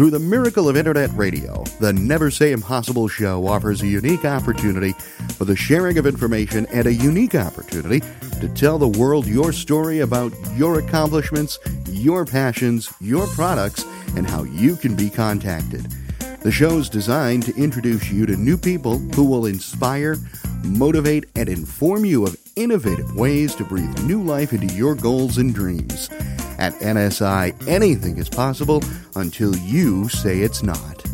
Through the miracle of internet radio, the Never Say Impossible show offers a unique opportunity for the sharing of information and a unique opportunity to tell the world your story about your accomplishments, your passions, your products, and how you can be contacted. The show's designed to introduce you to new people who will inspire, motivate, and inform you of innovative ways to breathe new life into your goals and dreams. At NSI, anything is possible until you say it's not.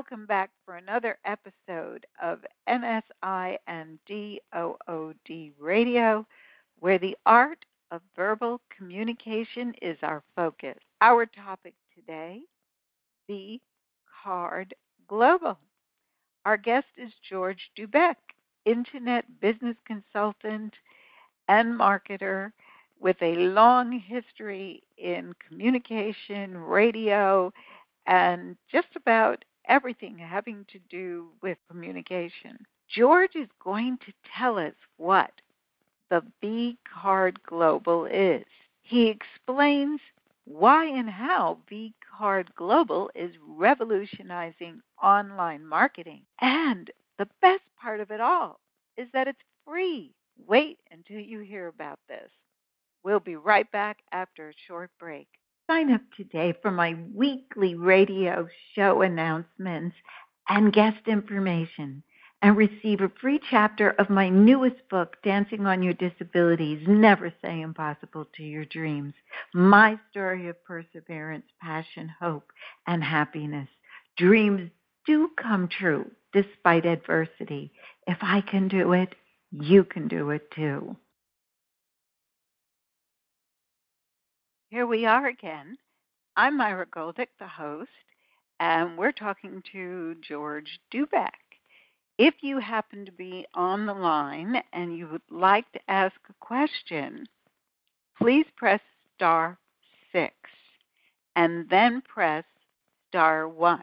Welcome back for another episode of NSI and DOOD Radio, where the art of verbal communication is our focus. Our topic today, V Card Global. Our guest is George Dubec, internet business consultant and marketer with a long history in communication, radio, and just about everything having to do with communication. George is going to tell us what the V Card Global is. He explains why and how V Card Global is revolutionizing online marketing. And the best part of it all is that it's free. Wait until you hear about this. We'll be right back after a short break. Sign up today for my weekly radio show announcements and guest information and receive a free chapter of my newest book, Dancing on Your Disabilities Never Say Impossible to Your Dreams. My story of perseverance, passion, hope, and happiness. Dreams do come true despite adversity. If I can do it, you can do it too. Here we are again. I'm Myra Goldick, the host, and we're talking to George Dubec. If you happen to be on the line and you would like to ask a question, please press star six and then press star one.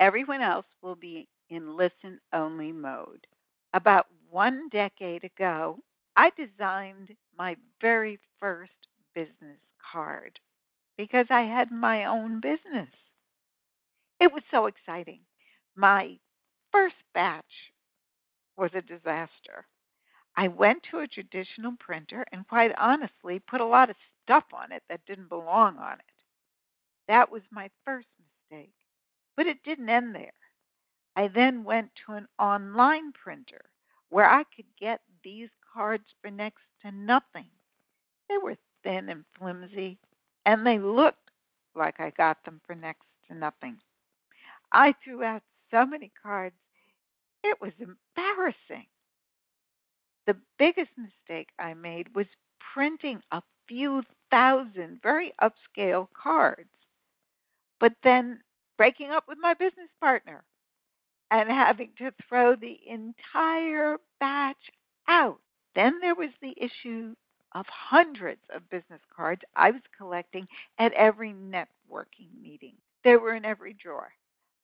Everyone else will be in listen only mode. About one decade ago, I designed my very first business card because I had my own business. It was so exciting. My first batch was a disaster. I went to a traditional printer and quite honestly put a lot of stuff on it that didn't belong on it. That was my first mistake. But it didn't end there. I then went to an online printer where I could get these cards for next to nothing. They were thin and flimsy, and they looked like I got them for next to nothing. I threw out so many cards, it was embarrassing. The biggest mistake I made was printing a few thousand very upscale cards, but then breaking up with my business partner and having to throw the entire batch out. Then there was the issue of hundreds of business cards I was collecting at every networking meeting. They were in every drawer.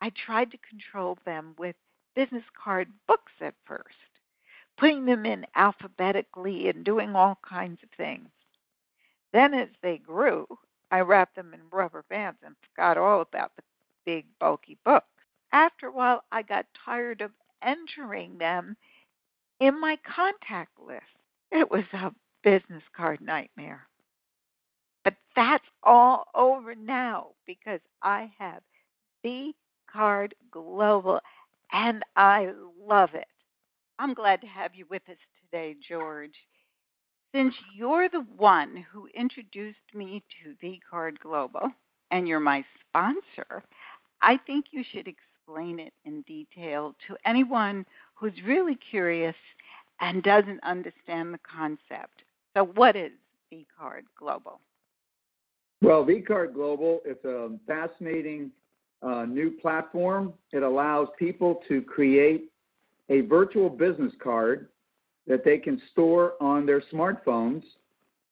I tried to control them with business card books at first, putting them in alphabetically and doing all kinds of things. Then, as they grew, I wrapped them in rubber bands and forgot all about the big, bulky books. After a while, I got tired of entering them in my contact list. It was a business card nightmare. But that's all over now because I have V Card Global and I love it. I'm glad to have you with us today, George. Since you're the one who introduced me to V Card Global and you're my sponsor, I think you should explain it in detail to anyone who's really curious and doesn't understand the concept. So, what is vCard Global? Well, VCard Global is a fascinating uh, new platform. It allows people to create a virtual business card that they can store on their smartphones,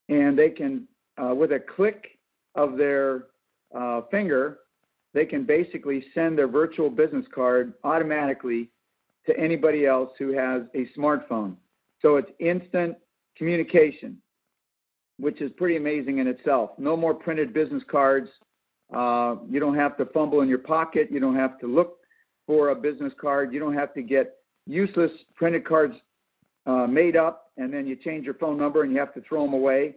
and they can, uh, with a click of their uh, finger, they can basically send their virtual business card automatically to anybody else who has a smartphone. So it's instant communication which is pretty amazing in itself. No more printed business cards. Uh, you don't have to fumble in your pocket. You don't have to look for a business card. You don't have to get useless printed cards uh, made up and then you change your phone number and you have to throw them away.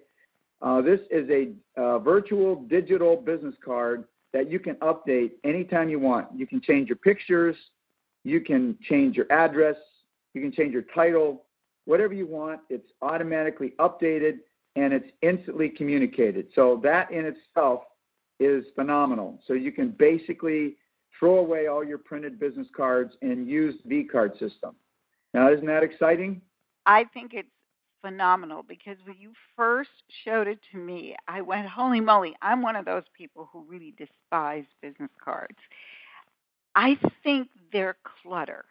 Uh, this is a uh, virtual digital business card that you can update anytime you want. You can change your pictures, you can change your address, you can change your title, whatever you want. It's automatically updated and it's instantly communicated. So that in itself is phenomenal. So you can basically throw away all your printed business cards and use the card system. Now, isn't that exciting? I think it's phenomenal because when you first showed it to me, I went, holy moly, I'm one of those people who really despise business cards. I think they're clutter.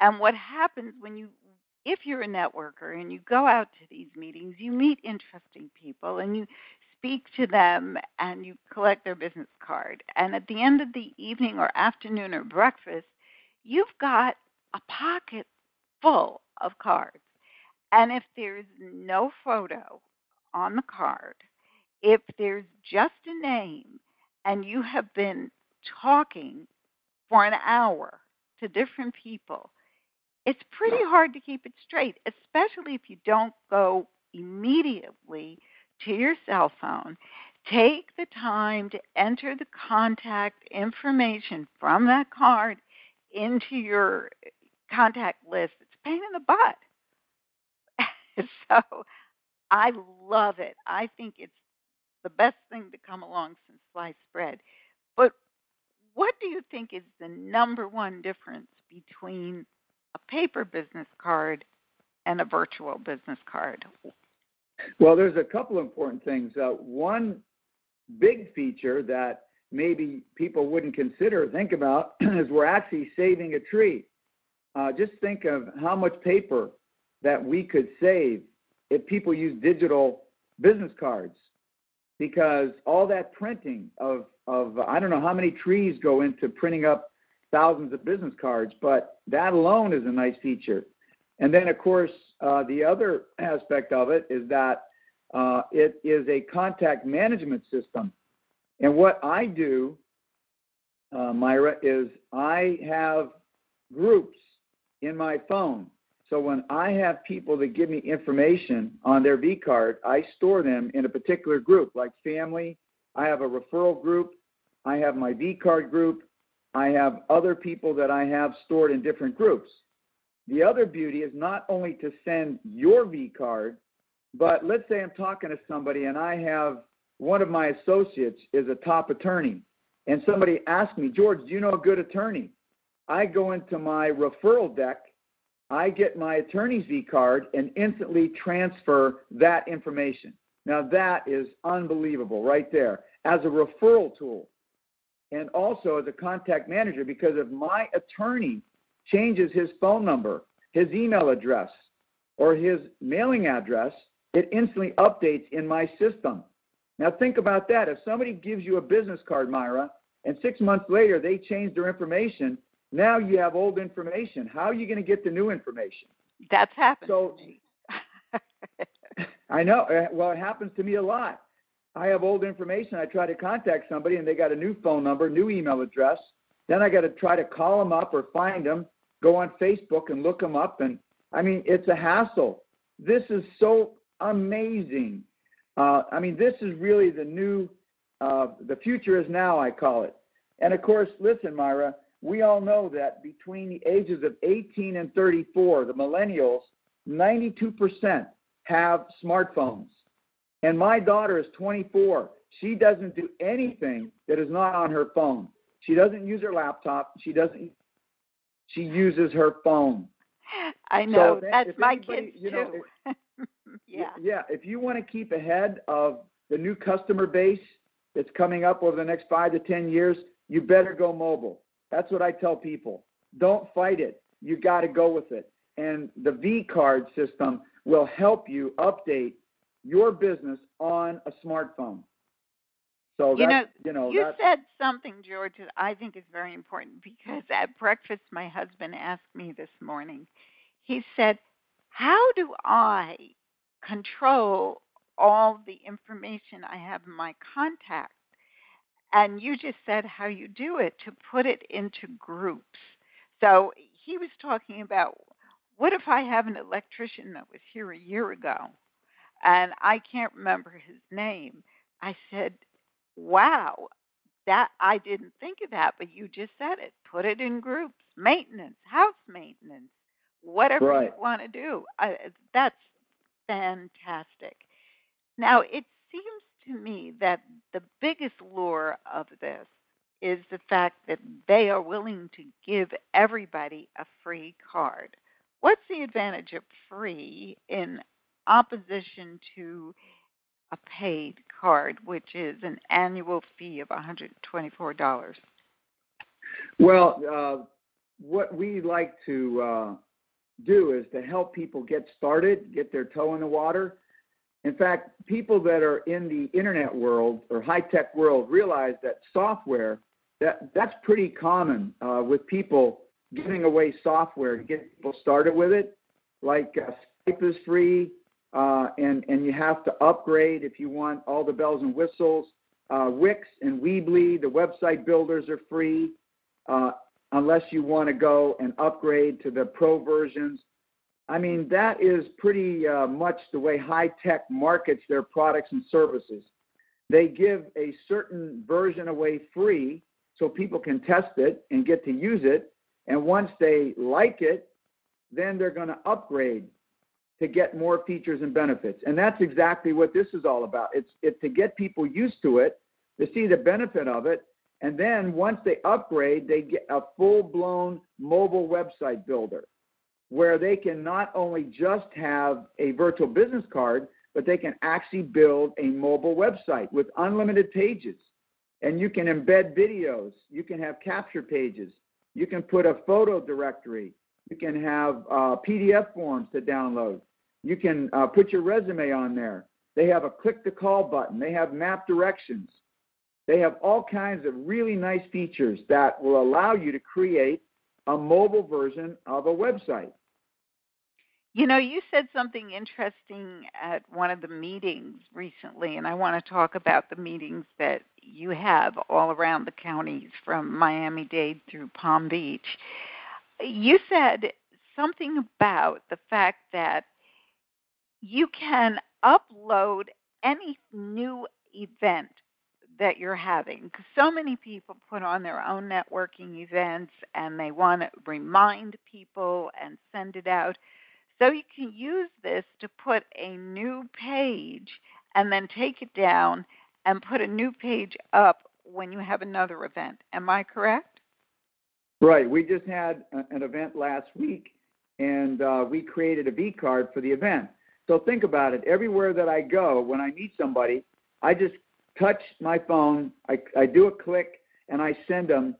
And what happens when you if you're a networker and you go out to these meetings, you meet interesting people and you speak to them and you collect their business card. And at the end of the evening or afternoon or breakfast, you've got a pocket full of cards. And if there's no photo on the card, if there's just a name and you have been talking for an hour to different people, it's pretty hard to keep it straight, especially if you don't go immediately to your cell phone. Take the time to enter the contact information from that card into your contact list. It's pain in the butt. so I love it. I think it's the best thing to come along since sliced bread. But what do you think is the number one difference between a paper business card and a virtual business card? Well, there's a couple important things. Uh, one big feature that maybe people wouldn't consider think about is we're actually saving a tree. Uh, just think of how much paper that we could save if people use digital business cards because all that printing of, of I don't know how many trees go into printing up thousands of business cards, but that alone is a nice feature. And then, of course, uh, the other aspect of it is that uh, it is a contact management system. And what I do, uh, Myra, is I have groups in my phone. So when I have people that give me information on their V card, I store them in a particular group, like family. I have a referral group. I have my V card group. I have other people that I have stored in different groups. The other beauty is not only to send your V card, but let's say I'm talking to somebody and I have one of my associates is a top attorney, and somebody asks me, George, do you know a good attorney? I go into my referral deck, I get my attorney's V card, and instantly transfer that information. Now, that is unbelievable right there as a referral tool and also as a contact manager because if my attorney changes his phone number, his email address, or his mailing address, it instantly updates in my system. Now think about that. If somebody gives you a business card, Myra, and six months later they change their information, now you have old information. How are you going to get the new information? That's happened so, to me. I know. Well, it happens to me a lot. I have old information. I try to contact somebody and they got a new phone number, new email address. Then I got to try to call them up or find them, go on Facebook and look them up. And I mean, it's a hassle. This is so amazing. Uh, I mean, this is really the new uh, the future is now, I call it. And of course, listen, Myra, we all know that between the ages of 18 and 34, the millennials, 92% have smartphones. And my daughter is 24. She doesn't do anything that is not on her phone. She doesn't use her laptop. She doesn't. She uses her phone. I know So that's if my anybody- kids you know, too. yeah. Yeah. If you want to keep ahead of the new customer base that's coming up over the next five to 10 years, you better go mobile. That's what I tell people. Don't fight it. You got to go with it. And the V card system will help you update your business on a smartphone. So You know, you know, you said something, George, that I think is very important because at breakfast, my husband asked me this morning. He said, How do I control all the information I have in my contacts? And you just said how you do it to put it into groups. So he was talking about what if I have an electrician that was here a year ago and I can't remember his name? I said, Wow, that I didn't think of that, but you just said it. Put it in groups. Maintenance, house maintenance, whatever Right. you want to do. I, that's fantastic. Now, it seems to me that the biggest lure of this is the fact that they are willing to give everybody a free card. What's the advantage of free in opposition to a paid card, which is an annual fee of $124? Well, uh, what we like to uh, do is to help people get started, get their toe in the water. In fact, people that are in the internet world or high tech world realize that software that that's pretty common uh, with people giving away software to get people started with it. Like uh, Skype is free, uh, and and you have to upgrade if you want all the bells and whistles. Uh, Wix and Weebly, the website builders are free uh, unless you want to go and upgrade to the pro versions. I mean, that is pretty uh, much the way high tech markets their products and services. They give a certain version away free so people can test it and get to use it. And once they like it, then they're going to upgrade to get more features and benefits. And that's exactly what this is all about. It's, it's to get people used to it, to see the benefit of it, and then once they upgrade, they get a full blown mobile website builder where they can not only just have a virtual business card, but they can actually build a mobile website with unlimited pages. And you can embed videos, you can have capture pages, you can put a photo directory, you can have uh, PDF forms to download, you can uh, put your resume on there. They have a click to call button, they have map directions. They have all kinds of really nice features that will allow you to create a mobile version of a website. You know, you said something interesting at one of the meetings recently, and I want to talk about the meetings that you have all around the counties from Miami Dade through Palm Beach. You said something about the fact that you can upload any new event that you're having so many people put on their own networking events and they want to remind people and send it out. So you can use this to put a new page and then take it down and put a new page up when you have another event. Am I correct? Right. We just had an event last week, and uh, we created a V card for the event. So think about it. Everywhere that I go, when I meet somebody, I just touch my phone, I, I do a click, and I send them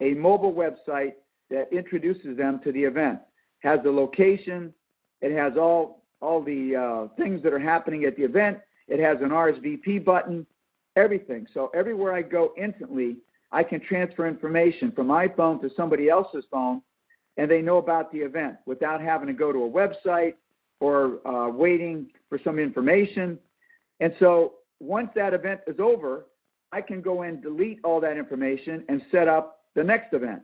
a mobile website that introduces them to the event. Has the location, it has all all the uh, things that are happening at the event. It has an RSVP button, everything. So everywhere I go instantly, I can transfer information from my phone to somebody else's phone, and they know about the event without having to go to a website or uh, waiting for some information. And so once that event is over, I can go and delete all that information, and set up the next event,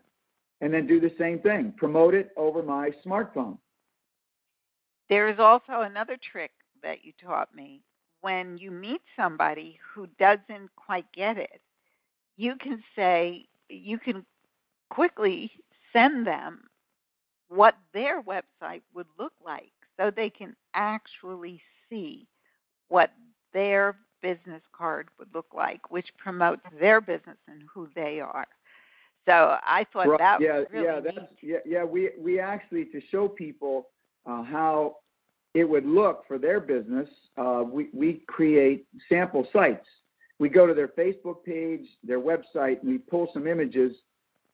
and then do the same thing, promote it over my smartphone. There is also another trick that you taught me. when you meet somebody who doesn't quite get it, you can say, you can quickly send them what their website would look like so they can actually see what their business card would look like, which promotes their business and who they are. So I thought Right, that yeah, was really yeah, neat. yeah, yeah. We we actually to show people uh, how it would look for their business. Uh, we we create sample sites. We go to their Facebook page, their website, and we pull some images.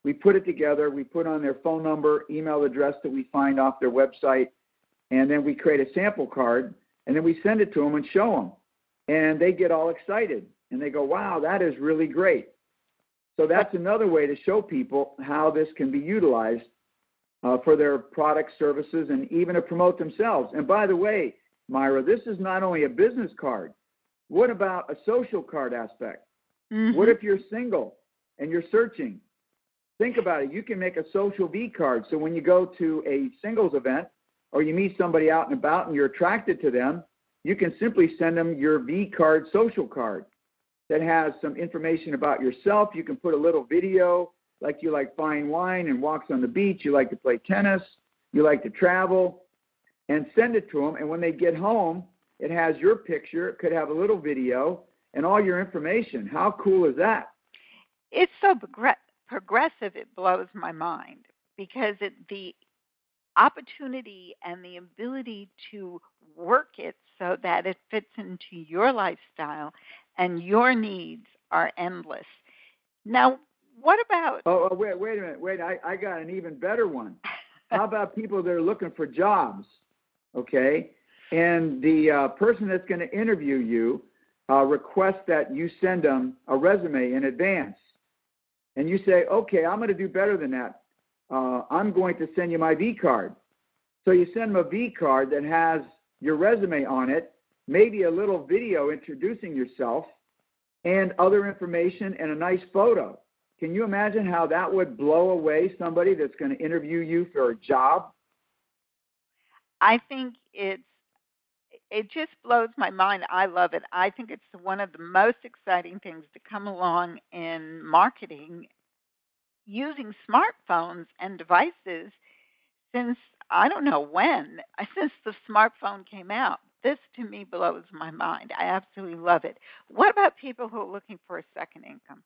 We put it together. We put on their phone number, email address that we find off their website, and then we create a sample card, and then we send it to them and show them, and they get all excited and they go, "Wow, that is really great." So that's another way to show people how this can be utilized uh, for their products, services, and even to promote themselves. And by the way, Myra, this is not only a business card. What about a social card aspect? Mhm. What if you're single and you're searching? Think about it. You can make a social V card. So when you go to a singles event or you meet somebody out and about and you're attracted to them, you can simply send them your V card social card that has some information about yourself. You can put a little video like you like fine wine and walks on the beach, you like to play tennis, you like to travel, and send it to them. And when they get home, it has your picture, it could have a little video, and all your information. How cool is that? it's so progressive it blows my mind because it the opportunity and the ability to work it so that it fits into your lifestyle and your needs are endless now what about Oh, oh wait, wait a minute. Wait, I, I got an even better one. How about people that are looking for jobs? Okay. And the uh, person that's going to interview you uh, requests that you send them a resume in advance. And you say, okay, I'm going to do better than that. Uh, I'm going to send you my V card. So you send them a V card that has your resume on it, maybe a little video introducing yourself, and other information and a nice photo. Can you imagine how that would blow away somebody that's going to interview you for a job? I think it's it just blows my mind. I love it. I think it's one of the most exciting things to come along in marketing using smartphones and devices since I don't know when, uh, since the smartphone came out. This to me blows my mind. I absolutely love it. What about people who are looking for a second income?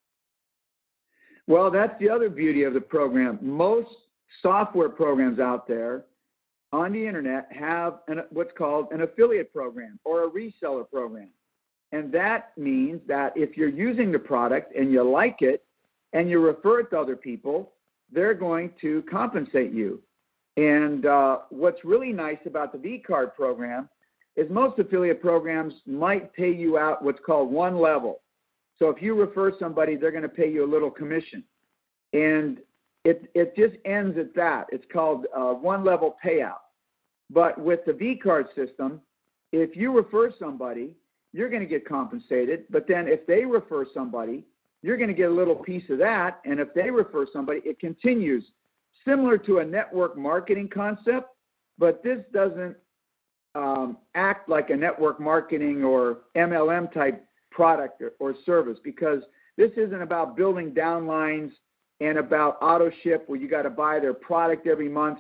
Well, that's the other beauty of the program. Most software programs out there on the internet have an, what's called an affiliate program or a reseller program. And that means that if you're using the product and you like it and you refer it to other people, they're going to compensate you. And uh, what's really nice about the V Card program is most affiliate programs might pay you out what's called one level. So if you refer somebody, they're going to pay you a little commission. And it, it just ends at that. It's called uh, one level payout. But with the V card system, if you refer somebody, you're going to get compensated. But then if they refer somebody, you're going to get a little piece of that. And if they refer somebody, it continues similar to a network marketing concept, but this doesn't um, act like a network marketing or MLM type product or, or service because this isn't about building downlines and about auto ship where you got to buy their product every month.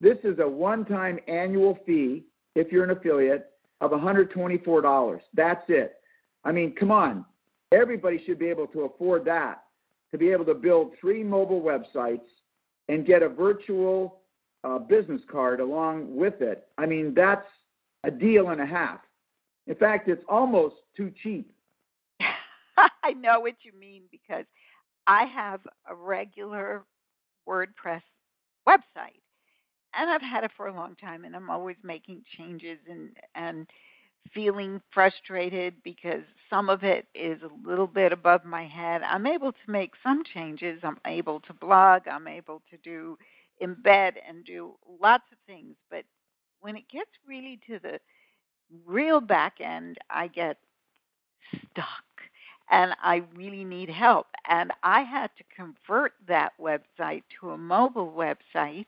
This is a one time annual fee if you're an affiliate of $124. That's it. I mean, come on. Everybody should be able to afford that to be able to build three mobile websites and get a virtual uh, business card along with it. I mean, that's a deal and a half. In fact, it's almost too cheap. I know what you mean because I have a regular WordPress website and I've had it for a long time and I'm always making changes and and feeling frustrated because some of it is a little bit above my head. I'm able to make some changes. I'm able to blog, I'm able to do embed and do lots of things, but when it gets really to the real back end, I get stuck and I really need help. And I had to convert that website to a mobile website,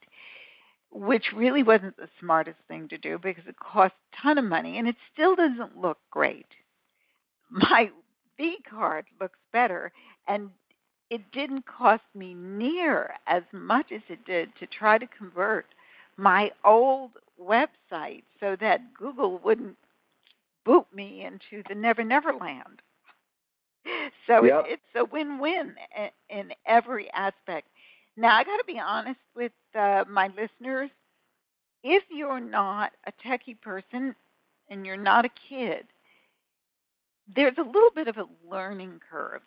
which really wasn't the smartest thing to do because it cost a ton of money and it still doesn't look great. my V card looks better, and it didn't cost me near as much as it did to try to convert my old website so that Google wouldn't boot me into the Never Never Land. So Yep. it's a win-win in every aspect. Now I got to be honest with uh, my listeners. If you're not a techie person and you're not a kid, there's a little bit of a learning curve.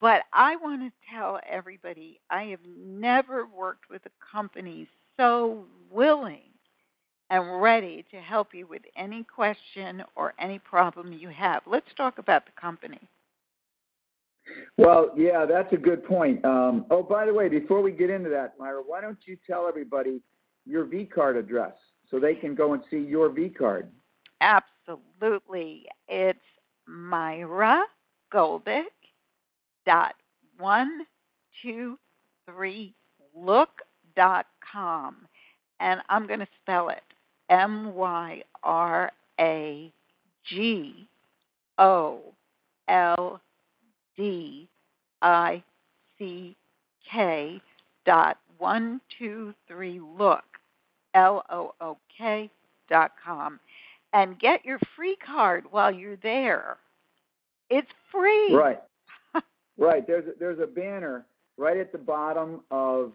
But I want to tell everybody I have never worked with a company so willing and ready to help you with any question or any problem you have. Let's talk about the company. Well, yeah, that's a good point. Um, oh, by the way, before we get into that, Myra, why don't you tell everybody your V card address so they can go and see your V card? Absolutely. It's Myra Goldick dot one two three look dot com. And I'm gonna spell it M Y R A G O L D I C K dot one two three look L O O K dot com and get your free card while you're there. It's free. Right. Right. There's a, there's a banner right at the bottom of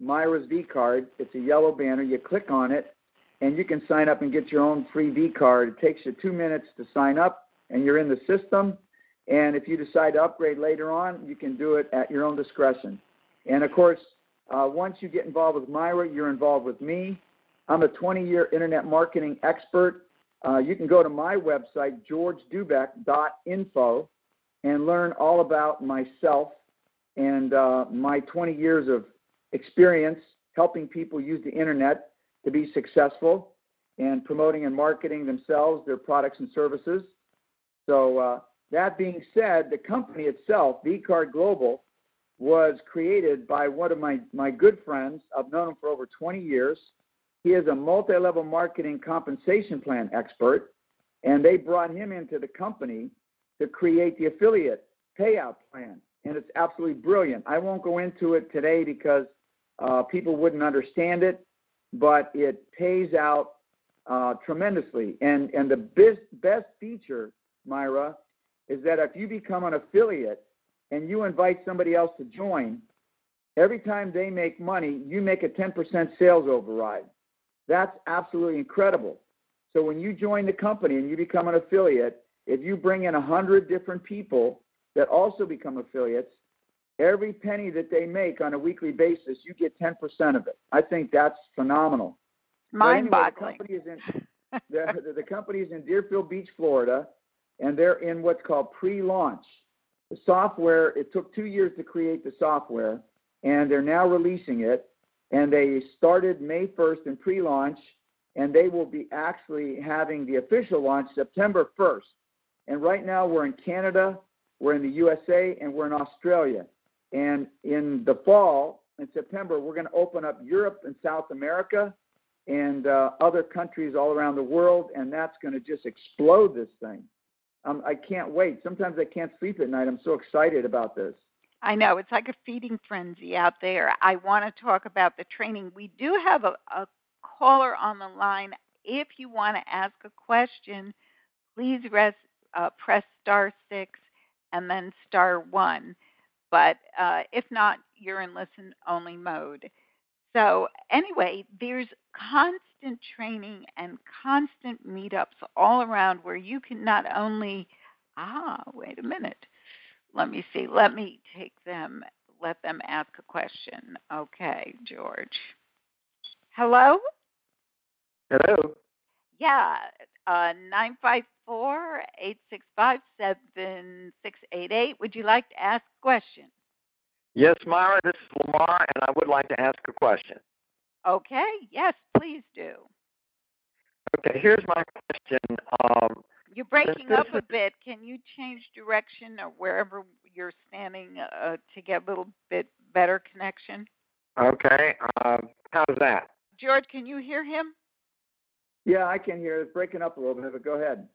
Myra's V card. It's a yellow banner. You click on it, and you can sign up and get your own free V card. It takes you two minutes to sign up, and you're in the system. And if you decide to upgrade later on, you can do it at your own discretion. And of course, uh, once you get involved with Myra, you're involved with me. I'm a 20-year internet marketing expert. Uh, you can go to my website, georgedubeck.info, and learn all about myself and uh, my 20 years of experience helping people use the internet to be successful and promoting and marketing themselves, their products and services. So, uh, that being said, the company itself, VCard Global, was created by one of my, my good friends. I've known him for over 20 years. He is a multi level marketing compensation plan expert, and they brought him into the company to create the affiliate payout plan. And it's absolutely brilliant. I won't go into it today because uh, people wouldn't understand it, but it pays out uh, tremendously. And, and the best, best feature, Myra, is that if you become an affiliate and you invite somebody else to join, every time they make money, you make a 10% sales override. That's absolutely incredible. So when you join the company and you become an affiliate, if you bring in 100 different people that also become affiliates, every penny that they make on a weekly basis, you get 10% of it. I think that's phenomenal. Mind boggling. the company is in the, the company is in Deerfield Beach, Florida, and they're in what's called pre-launch. The software it took two years to create the software, and they're now releasing it. And they started May 1st in pre-launch, and they will be actually having the official launch September 1st. And right now we're in Canada, we're in the USA, and we're in Australia. And in the fall, in September, we're going to open up Europe and South America and uh, other countries all around the world, and that's going to just explode this thing. Um, I can't wait. Sometimes I can't sleep at night. I'm so excited about this. I know it's like a feeding frenzy out there. I want to talk about the training. We do have a, a caller on the line. If you want to ask a question, please uh, press star six and then star one. But uh, if not, you're in listen only mode. So, anyway, there's constant training and constant meetups all around where you can not only, ah, wait a minute. Let me see. Let me take them, let them ask a question. Okay, George. Hello? Hello. Yeah, uh, 954 865 7688. Would you like to ask a question? Yes, Myra, this is Lamar, and I would like to ask a question. Okay, yes, please do. Okay, here's my question. Um, You're breaking up a bit. Can you change direction or wherever you're standing uh, to get a little bit better connection? okay, um, how's that? George, can you hear him? Yeah, I can hear it breaking up a little bit, but go ahead.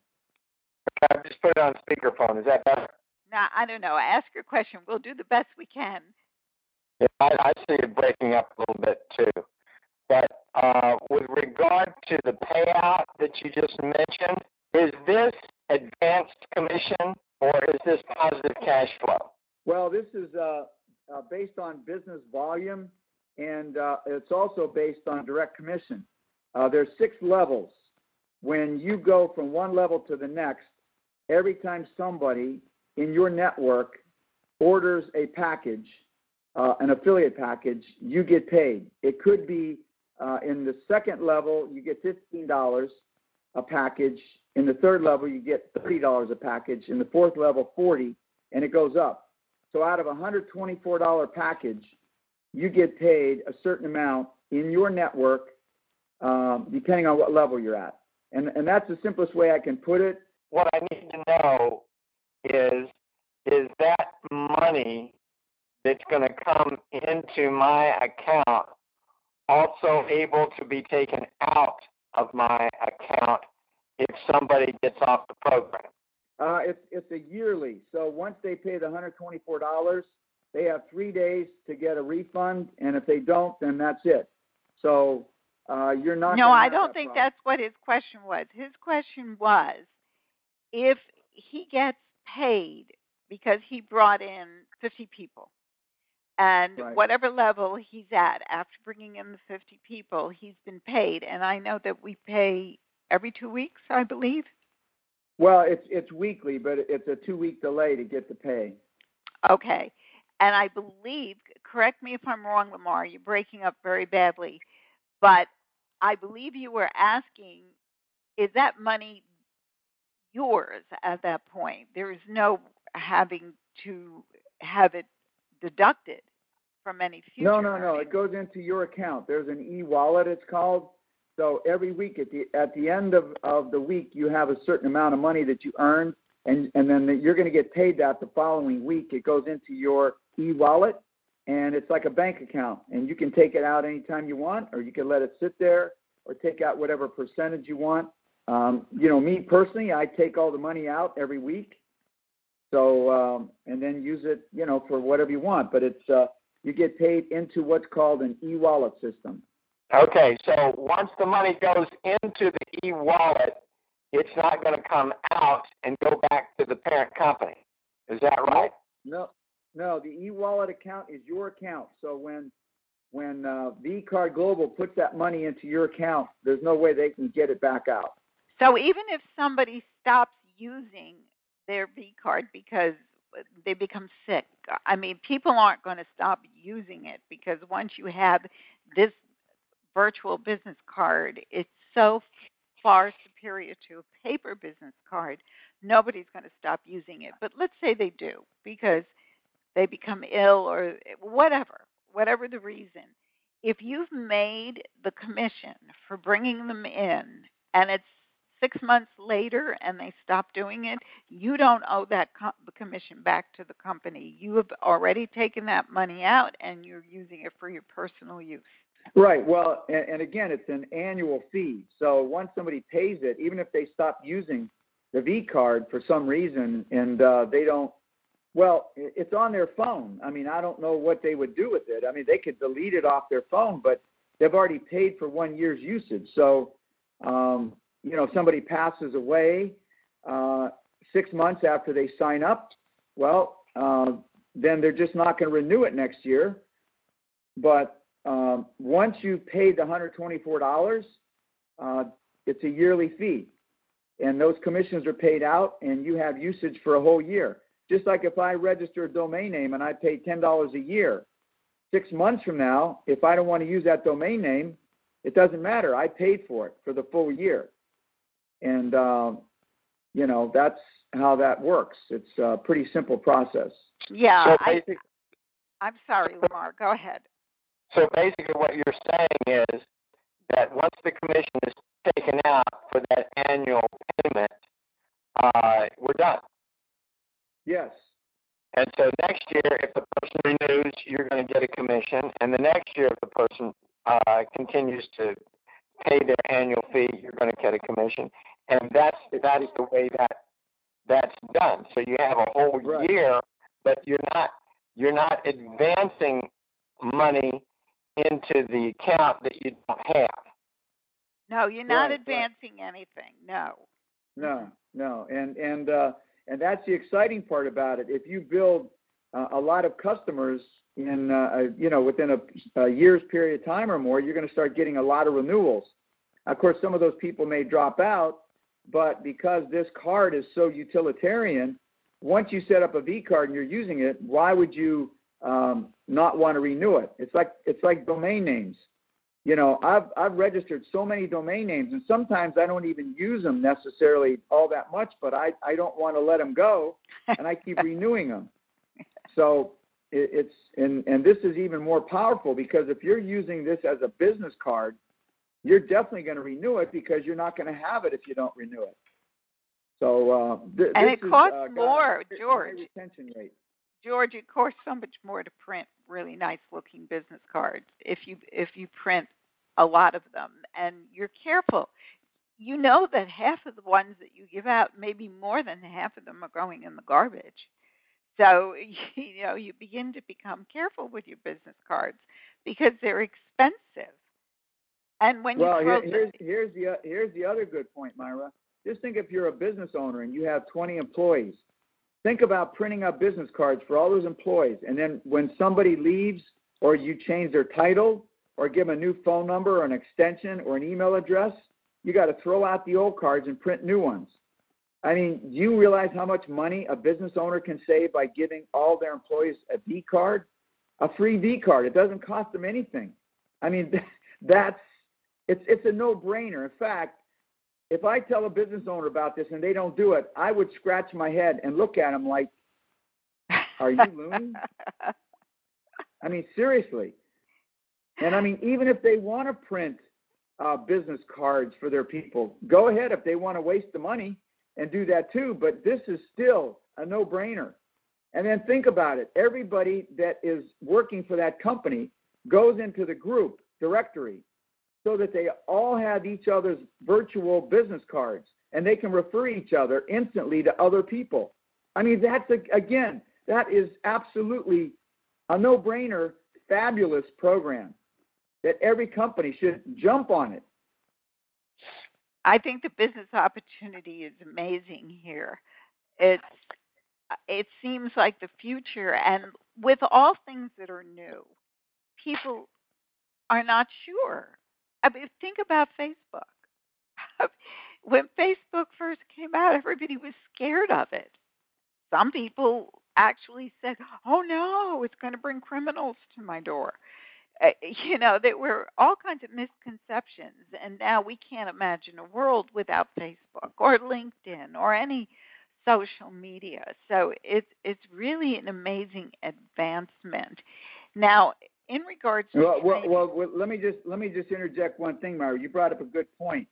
Okay, I just put it on speakerphone. Is that better? Now, I don't know. Ask your question. We'll do the best we can. Yeah, I, I see it breaking up a little bit too. But uh, with regard to the payout that you just mentioned, is this advanced commission or is this positive cash flow? Well, this is uh, uh, based on business volume, and uh, it's also based on direct commission. Uh, there's six levels. When you go from one level to the next, every time somebody in your network orders a package, uh, an affiliate package, you get paid. It could be uh, in the second level, you get $15 a package. In the third level, you get $30 a package. In the fourth level, 40 and it goes up. So out of a $124 package, you get paid a certain amount in your network, um, depending on what level you're at. And, and that's the simplest way I can put it. What I need to know is is that money that's going to come into my account also able to be taken out of my account if somebody gets off the program? Uh, it's it's a yearly. So once they pay the $124, they have three days to get a refund, and if they don't, then that's it. So uh, you're not. No, I don't that think problem. that's what his question was. His question was if he gets paid because he brought in 50 people. And Right. whatever level he's at, after bringing in the 50 people, he's been paid. And I know that we pay every two weeks, I believe. Well, it's it's weekly, but it's a two week delay to get the pay. Okay. And I believe, correct me if I'm wrong, Lamar, you're breaking up very badly, but I believe you were asking, is that money yours at that point? There is no having to have it deducted from any future. No, no, no. It goes into your account. There's an e-wallet. It's called. So every week at the at the end of, of the week, you have a certain amount of money that you earn, and and then you're going to get paid that the following week. It goes into your e-wallet, and it's like a bank account, and you can take it out anytime you want, or you can let it sit there, or take out whatever percentage you want. Um, you know, me personally, I take all the money out every week, so um, and then use it, you know, for whatever you want. But it's uh, you get paid into what's called an e-wallet system. Okay, so once the money goes into the e-wallet, it's not going to come out and go back to the parent company. Is that right? No, no, the e-wallet account is your account. So when when uh, VCard Global puts that money into your account, there's no way they can get it back out. So even if somebody stops using their V card because uh, they become sick, uh, I mean, people aren't going to stop using it because once you have this virtual business card, it's so far superior to a paper business card. Nobody's going to stop using it. But let's say they do because they become ill or uh, whatever, whatever the reason. If you've made the commission for bringing them in and it's six months later and they stop doing it, you don't owe that co- commission back to the company. You have already taken that money out and you're using it for your personal use. Right. Well, and, and again, it's an annual fee. So once somebody pays it, even if they stop using the V card for some reason and uh, they don't, well, it's on their phone. I mean, I don't know what they would do with it. I mean, they could delete it off their phone, but they've already paid for one year's usage. So, um, you know, somebody passes away uh, six months after they sign up, well, uh, then they're just not going to renew it next year. But um, once you've paid the $124, uh, it's a yearly fee. And those commissions are paid out, and you have usage for a whole year. Just like if I register a domain name and I pay $10 a year, six months from now, if I don't want to use that domain name, it doesn't matter. I paid for it for the full year. And, um, you know, that's how that works. It's a pretty simple process. Yeah, So I, I'm sorry, Lamar. Go ahead. So basically, what you're saying is that once the commission is taken out for that annual payment, uh, we're done. Yes. And so next year, if the person renews, you're going to get a commission. And the next year, if the person uh, continues to pay their annual fee, you're going to get a commission. And that's that's the way that that's done. So you have a whole Right. year, but you're not you're not advancing money into the account that you don't have. No, you're not Right, right. advancing anything. No. No, no, and and uh, and that's the exciting part about it. If you build uh, a lot of customers in uh, a- you know within a, a year's period of time or more, you're going to start getting a lot of renewals. Of course, some of those people may drop out, but because this card is so utilitarian, once you set up a V card and you're using it, why would you um, not want to renew it? It's like it's like domain names you know i've i've registered so many domain names and sometimes i don't even use them necessarily all that much but i i don't want to let them go and i keep renewing them so it, it's and and this is even more powerful because if you're using this as a business card you're definitely going to renew it because you're not going to have it if you don't renew it so uh th- And it is, costs uh, more, George. retention rate George, it costs so much more to print really nice looking business cards if you if you print a lot of them and you're careful. You know that half of the ones that you give out, maybe more than half of them are going in the garbage. So you know you begin to become careful with your business cards because they're expensive. And when well, you throw here, here's here's the uh, here's the other good point, Myra. Just think if you're a business owner and you have 20 employees. Think about printing out business cards for all those employees, and then when somebody leaves or you change their title or give them a new phone number or an extension or an email address, you got to throw out the old cards and print new ones. I mean, do you realize how much money a business owner can save by giving all their employees a V card, a free V card? It doesn't cost them anything. I mean, that's it's it's a no-brainer. In fact, if I tell a business owner about this and they don't do it, I would scratch my head and look at them like, "Are you loony?" I mean, seriously. And I mean, even if they want to print uh, business cards for their people, go ahead if they want to waste the money and do that too. But this is still a no-brainer. And then think about it. Everybody that is working for that company goes into the group directory so that they all have each other's virtual business cards and they can refer each other instantly to other people. I mean, that's a, again, that is absolutely a no-brainer, fabulous program that every company should jump on it. I think the business opportunity is amazing here. It's it seems like the future and with all things that are new, people are not sure. I mean, think about Facebook. when Facebook first came out, everybody was scared of it. Some people actually said, "Oh no, it's going to bring criminals to my door." Uh, you know, there were all kinds of misconceptions, and now we can't imagine a world without Facebook or LinkedIn or any social media. So it's it's really an amazing advancement. Now, in regards to Well, well, well, let me just let me just interject one thing, Myra. You brought up a good point.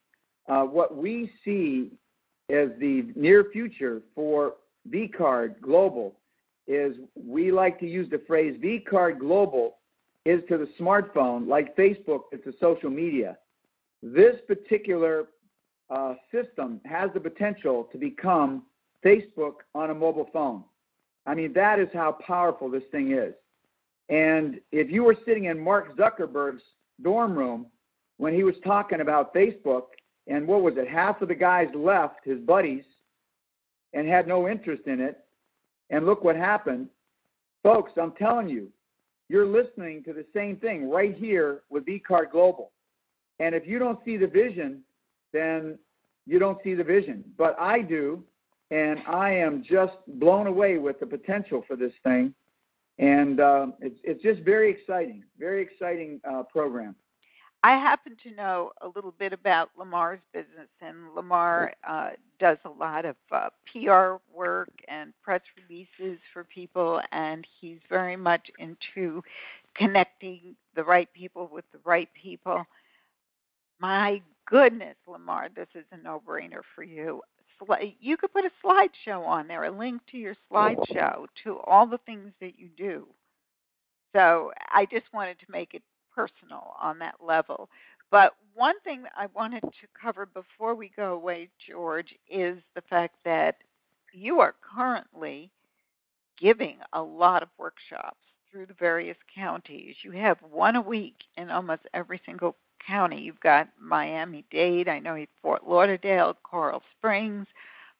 Uh, what we see as the near future for vCard Global is we like to use the phrase vCard Global is to the smartphone like Facebook is to social media. This particular uh, system has the potential to become Facebook on a mobile phone. I mean, that is how powerful this thing is. And if you were sitting in Mark Zuckerberg's dorm room when he was talking about Facebook, and what was it, half of the guys left, his buddies, and had no interest in it, and look what happened. Folks, I'm telling you, you're listening to the same thing right here with vCard Global. And if you don't see the vision, then you don't see the vision. But I do, and I am just blown away with the potential for this thing and uh, it's it's just very exciting, very exciting uh, program. I happen to know a little bit about Lamar's business, and Lamar uh, does a lot of uh, PR work and press releases for people, and he's very much into connecting the right people with the right people. My goodness, Lamar, this is a no-brainer for you. You could put a slideshow on there, a link to your slideshow to all the things that you do. So I just wanted to make it personal on that level. But one thing I wanted to cover before we go away, George, is the fact that you are currently giving a lot of workshops through the various counties. You have one a week in almost every single county. You've got Miami Dade, I know Fort Lauderdale, Coral Springs,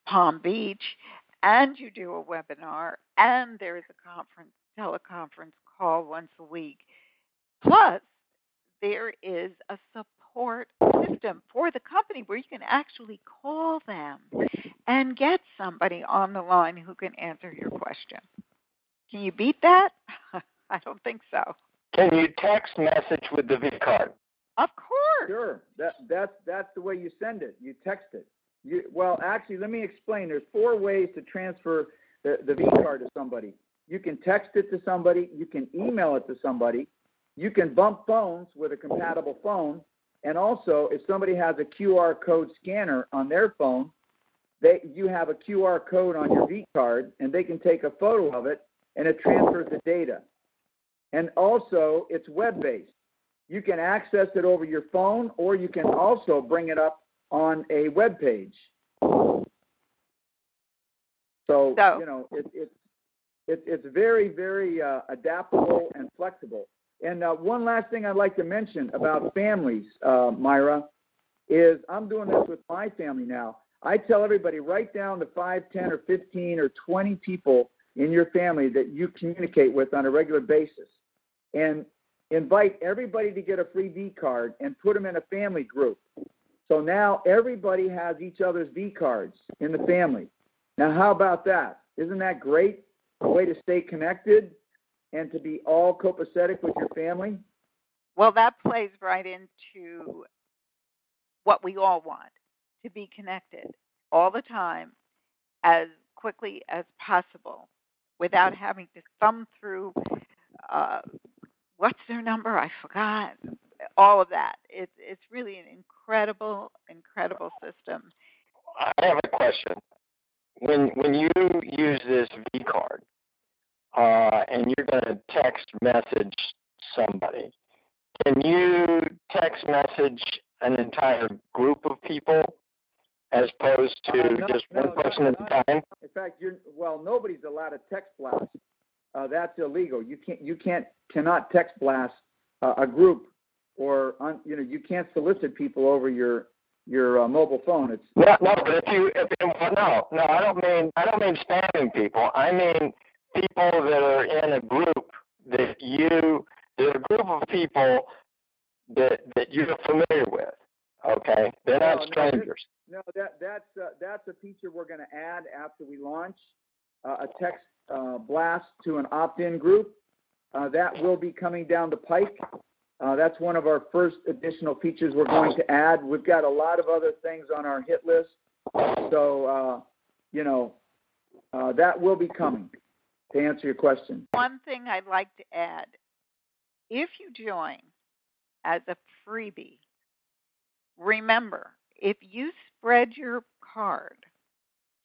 Palm Beach, and you do a webinar, and there is a conference, teleconference call once a week. Plus, there is a support system for the company where you can actually call them and get somebody on the line who can answer your question. Can you beat that? I don't think so. Can you text message with the V card? Of course. Sure. That that's that's the way you send it. You text it. You well, actually, let me explain. There's four ways to transfer the, the V card to somebody. You can text it to somebody. You can email it to somebody. You can bump phones with a compatible phone. And also, if somebody has a QR code scanner on their phone, they you have a QR code on your V card, and they can take a photo of it, and it transfers the data. And also, it's web-based. You can access it over your phone, or you can also bring it up on a web page. So, So- you know, it, it's it, it's very, very uh, adaptable and flexible. And uh, one last thing I'd like to mention about families, uh, Myra, is I'm doing this with my family now. I tell everybody write down the 5, 10, or 15 or 20 people in your family that you communicate with on a regular basis. And invite everybody to get a free V card and put them in a family group. So now everybody has each other's V cards in the family. Now, how about that? Isn't that great? A way to stay connected and to be all copacetic with your family? Well, that plays right into what we all want to be connected all the time as quickly as possible without having to thumb through uh, what's their number? I forgot. All of that. It's it's really an incredible, incredible system. I have a question. When when you use this V card, uh, and you're going to text message somebody, can you text message an entire group of people as opposed to Uh, no, just no, one person no, at a time? In fact, you're well. Nobody's allowed to text blast. Illegal. You can't. You can't. Cannot text blast uh, a group, or un, you know, you can't solicit people over your your uh, mobile phone. It's No, no, but if you, if, no, no, I don't mean, I don't mean spamming people. I mean people that are in a group that you, there's a group of people that that you're familiar with. Okay, they're No, not no, strangers. No, that that's uh, that's a feature we're going to add after we launch uh, a text blast to an opt-in group. Uh, that will be coming down the pike. Uh, that's one of our first additional features we're going to add. We've got a lot of other things on our hit list, so uh, you know uh, that will be coming. To answer your question, One thing I'd like to add if you join as a freebie, remember if you spread your card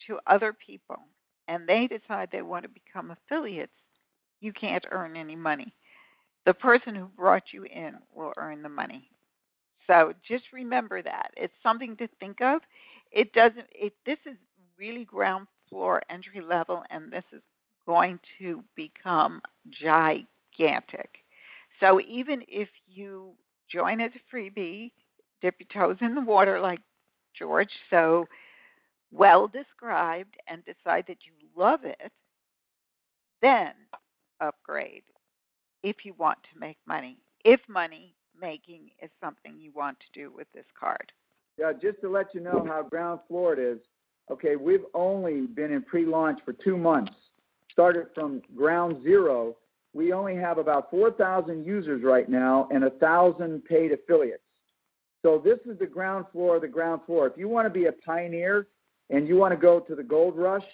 to other people and they decide they want to become affiliates, you can't earn any money. The person who brought you in will earn the money. So just remember that. It's something to think of. It doesn't it this is really ground floor entry level and this is going to become gigantic. So even if you join as a freebie, dip your toes in the water like George so well described and decide that you love it, then upgrade if you want to make money. If money making is something you want to do with this card. yeah, just to let you know how ground floor it is. Okay, we've only been in pre-launch for two months. Started from ground zero. We only have about 4,000 users right now and a thousand paid affiliates. So this is the ground floor the ground floor. If you want to be a pioneer and you want to go to the gold rush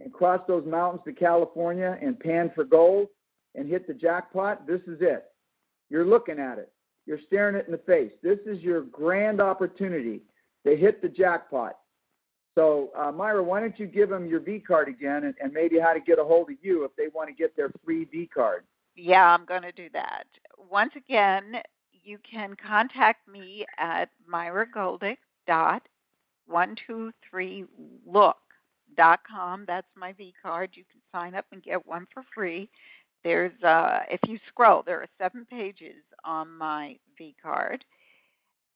and cross those mountains to California and pan for gold and hit the jackpot, this is it. You're looking at it. You're staring it in the face. This is your grand opportunity to hit the jackpot. So, uh, Myra, why don't you give them your V card again and, and maybe how to get a hold of you if they want to get their free V card? Yeah, I'm going to do that. Once again, you can contact me at myragoldick.com 123look.com. That's my V card. You can sign up and get one for free. There's, uh, if you scroll, there are seven pages on my V card.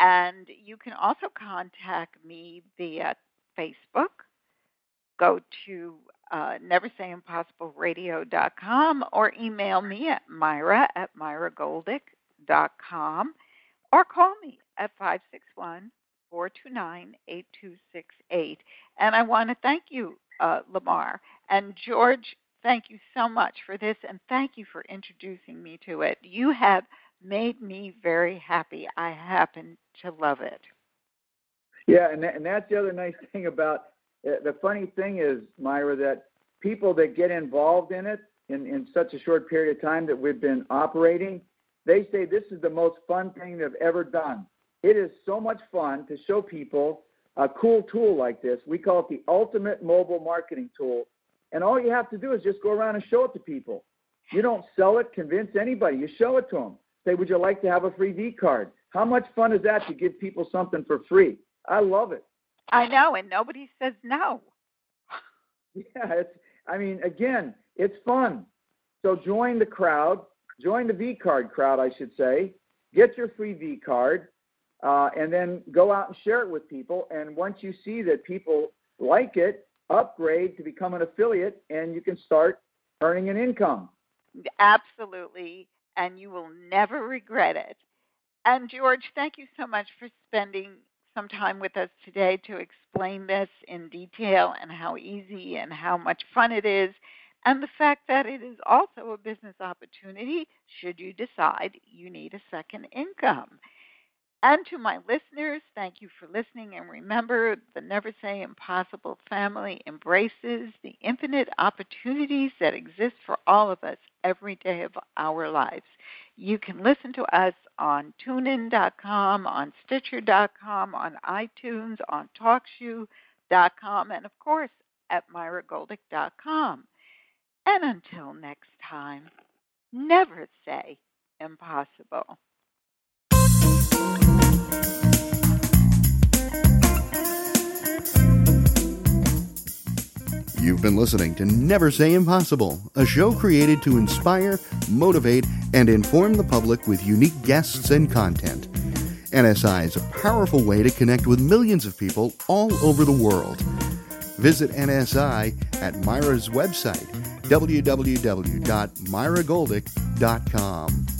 And you can also contact me via Facebook. Go to uh, neversayimpossibleradio.com or email me at myra at myragoldick.com or call me at 561 429 8268. And I want to thank you, uh, Lamar. And George, thank you so much for this and thank you for introducing me to it. You have made me very happy. I happen to love it. Yeah, and, that, and that's the other nice thing about uh, the funny thing is, Myra, that people that get involved in it in, in such a short period of time that we've been operating, they say this is the most fun thing they've ever done. It is so much fun to show people a cool tool like this. We call it the ultimate mobile marketing tool. And all you have to do is just go around and show it to people. You don't sell it, convince anybody. You show it to them. Say, would you like to have a free V card? How much fun is that to give people something for free? I love it. I know, and nobody says no. Yeah, it's. I mean, again, it's fun. So join the crowd. Join the V card crowd, I should say. Get your free V card, uh, and then go out and share it with people. And once you see that people like it, upgrade to become an affiliate, and you can start earning an income. Absolutely, and you will never regret it. And George, thank you so much for spending some time with us today to explain this in detail and how easy and how much fun it is, and the fact that it is also a business opportunity should you decide you need a second income. And to my listeners, thank you for listening. And remember, the Never Say Impossible family embraces the infinite opportunities that exist for all of us every day of our lives. You can listen to us on tunein.com, on stitcher.com, on iTunes, on talkshoe.com, and of course at myragoldick.com. And until next time, never say impossible. You've been listening to Never Say Impossible, a show created to inspire, motivate, and inform the public with unique guests and content. NSI is a powerful way to connect with millions of people all over the world. Visit NSI at Myra's website, www.myragoldick.com.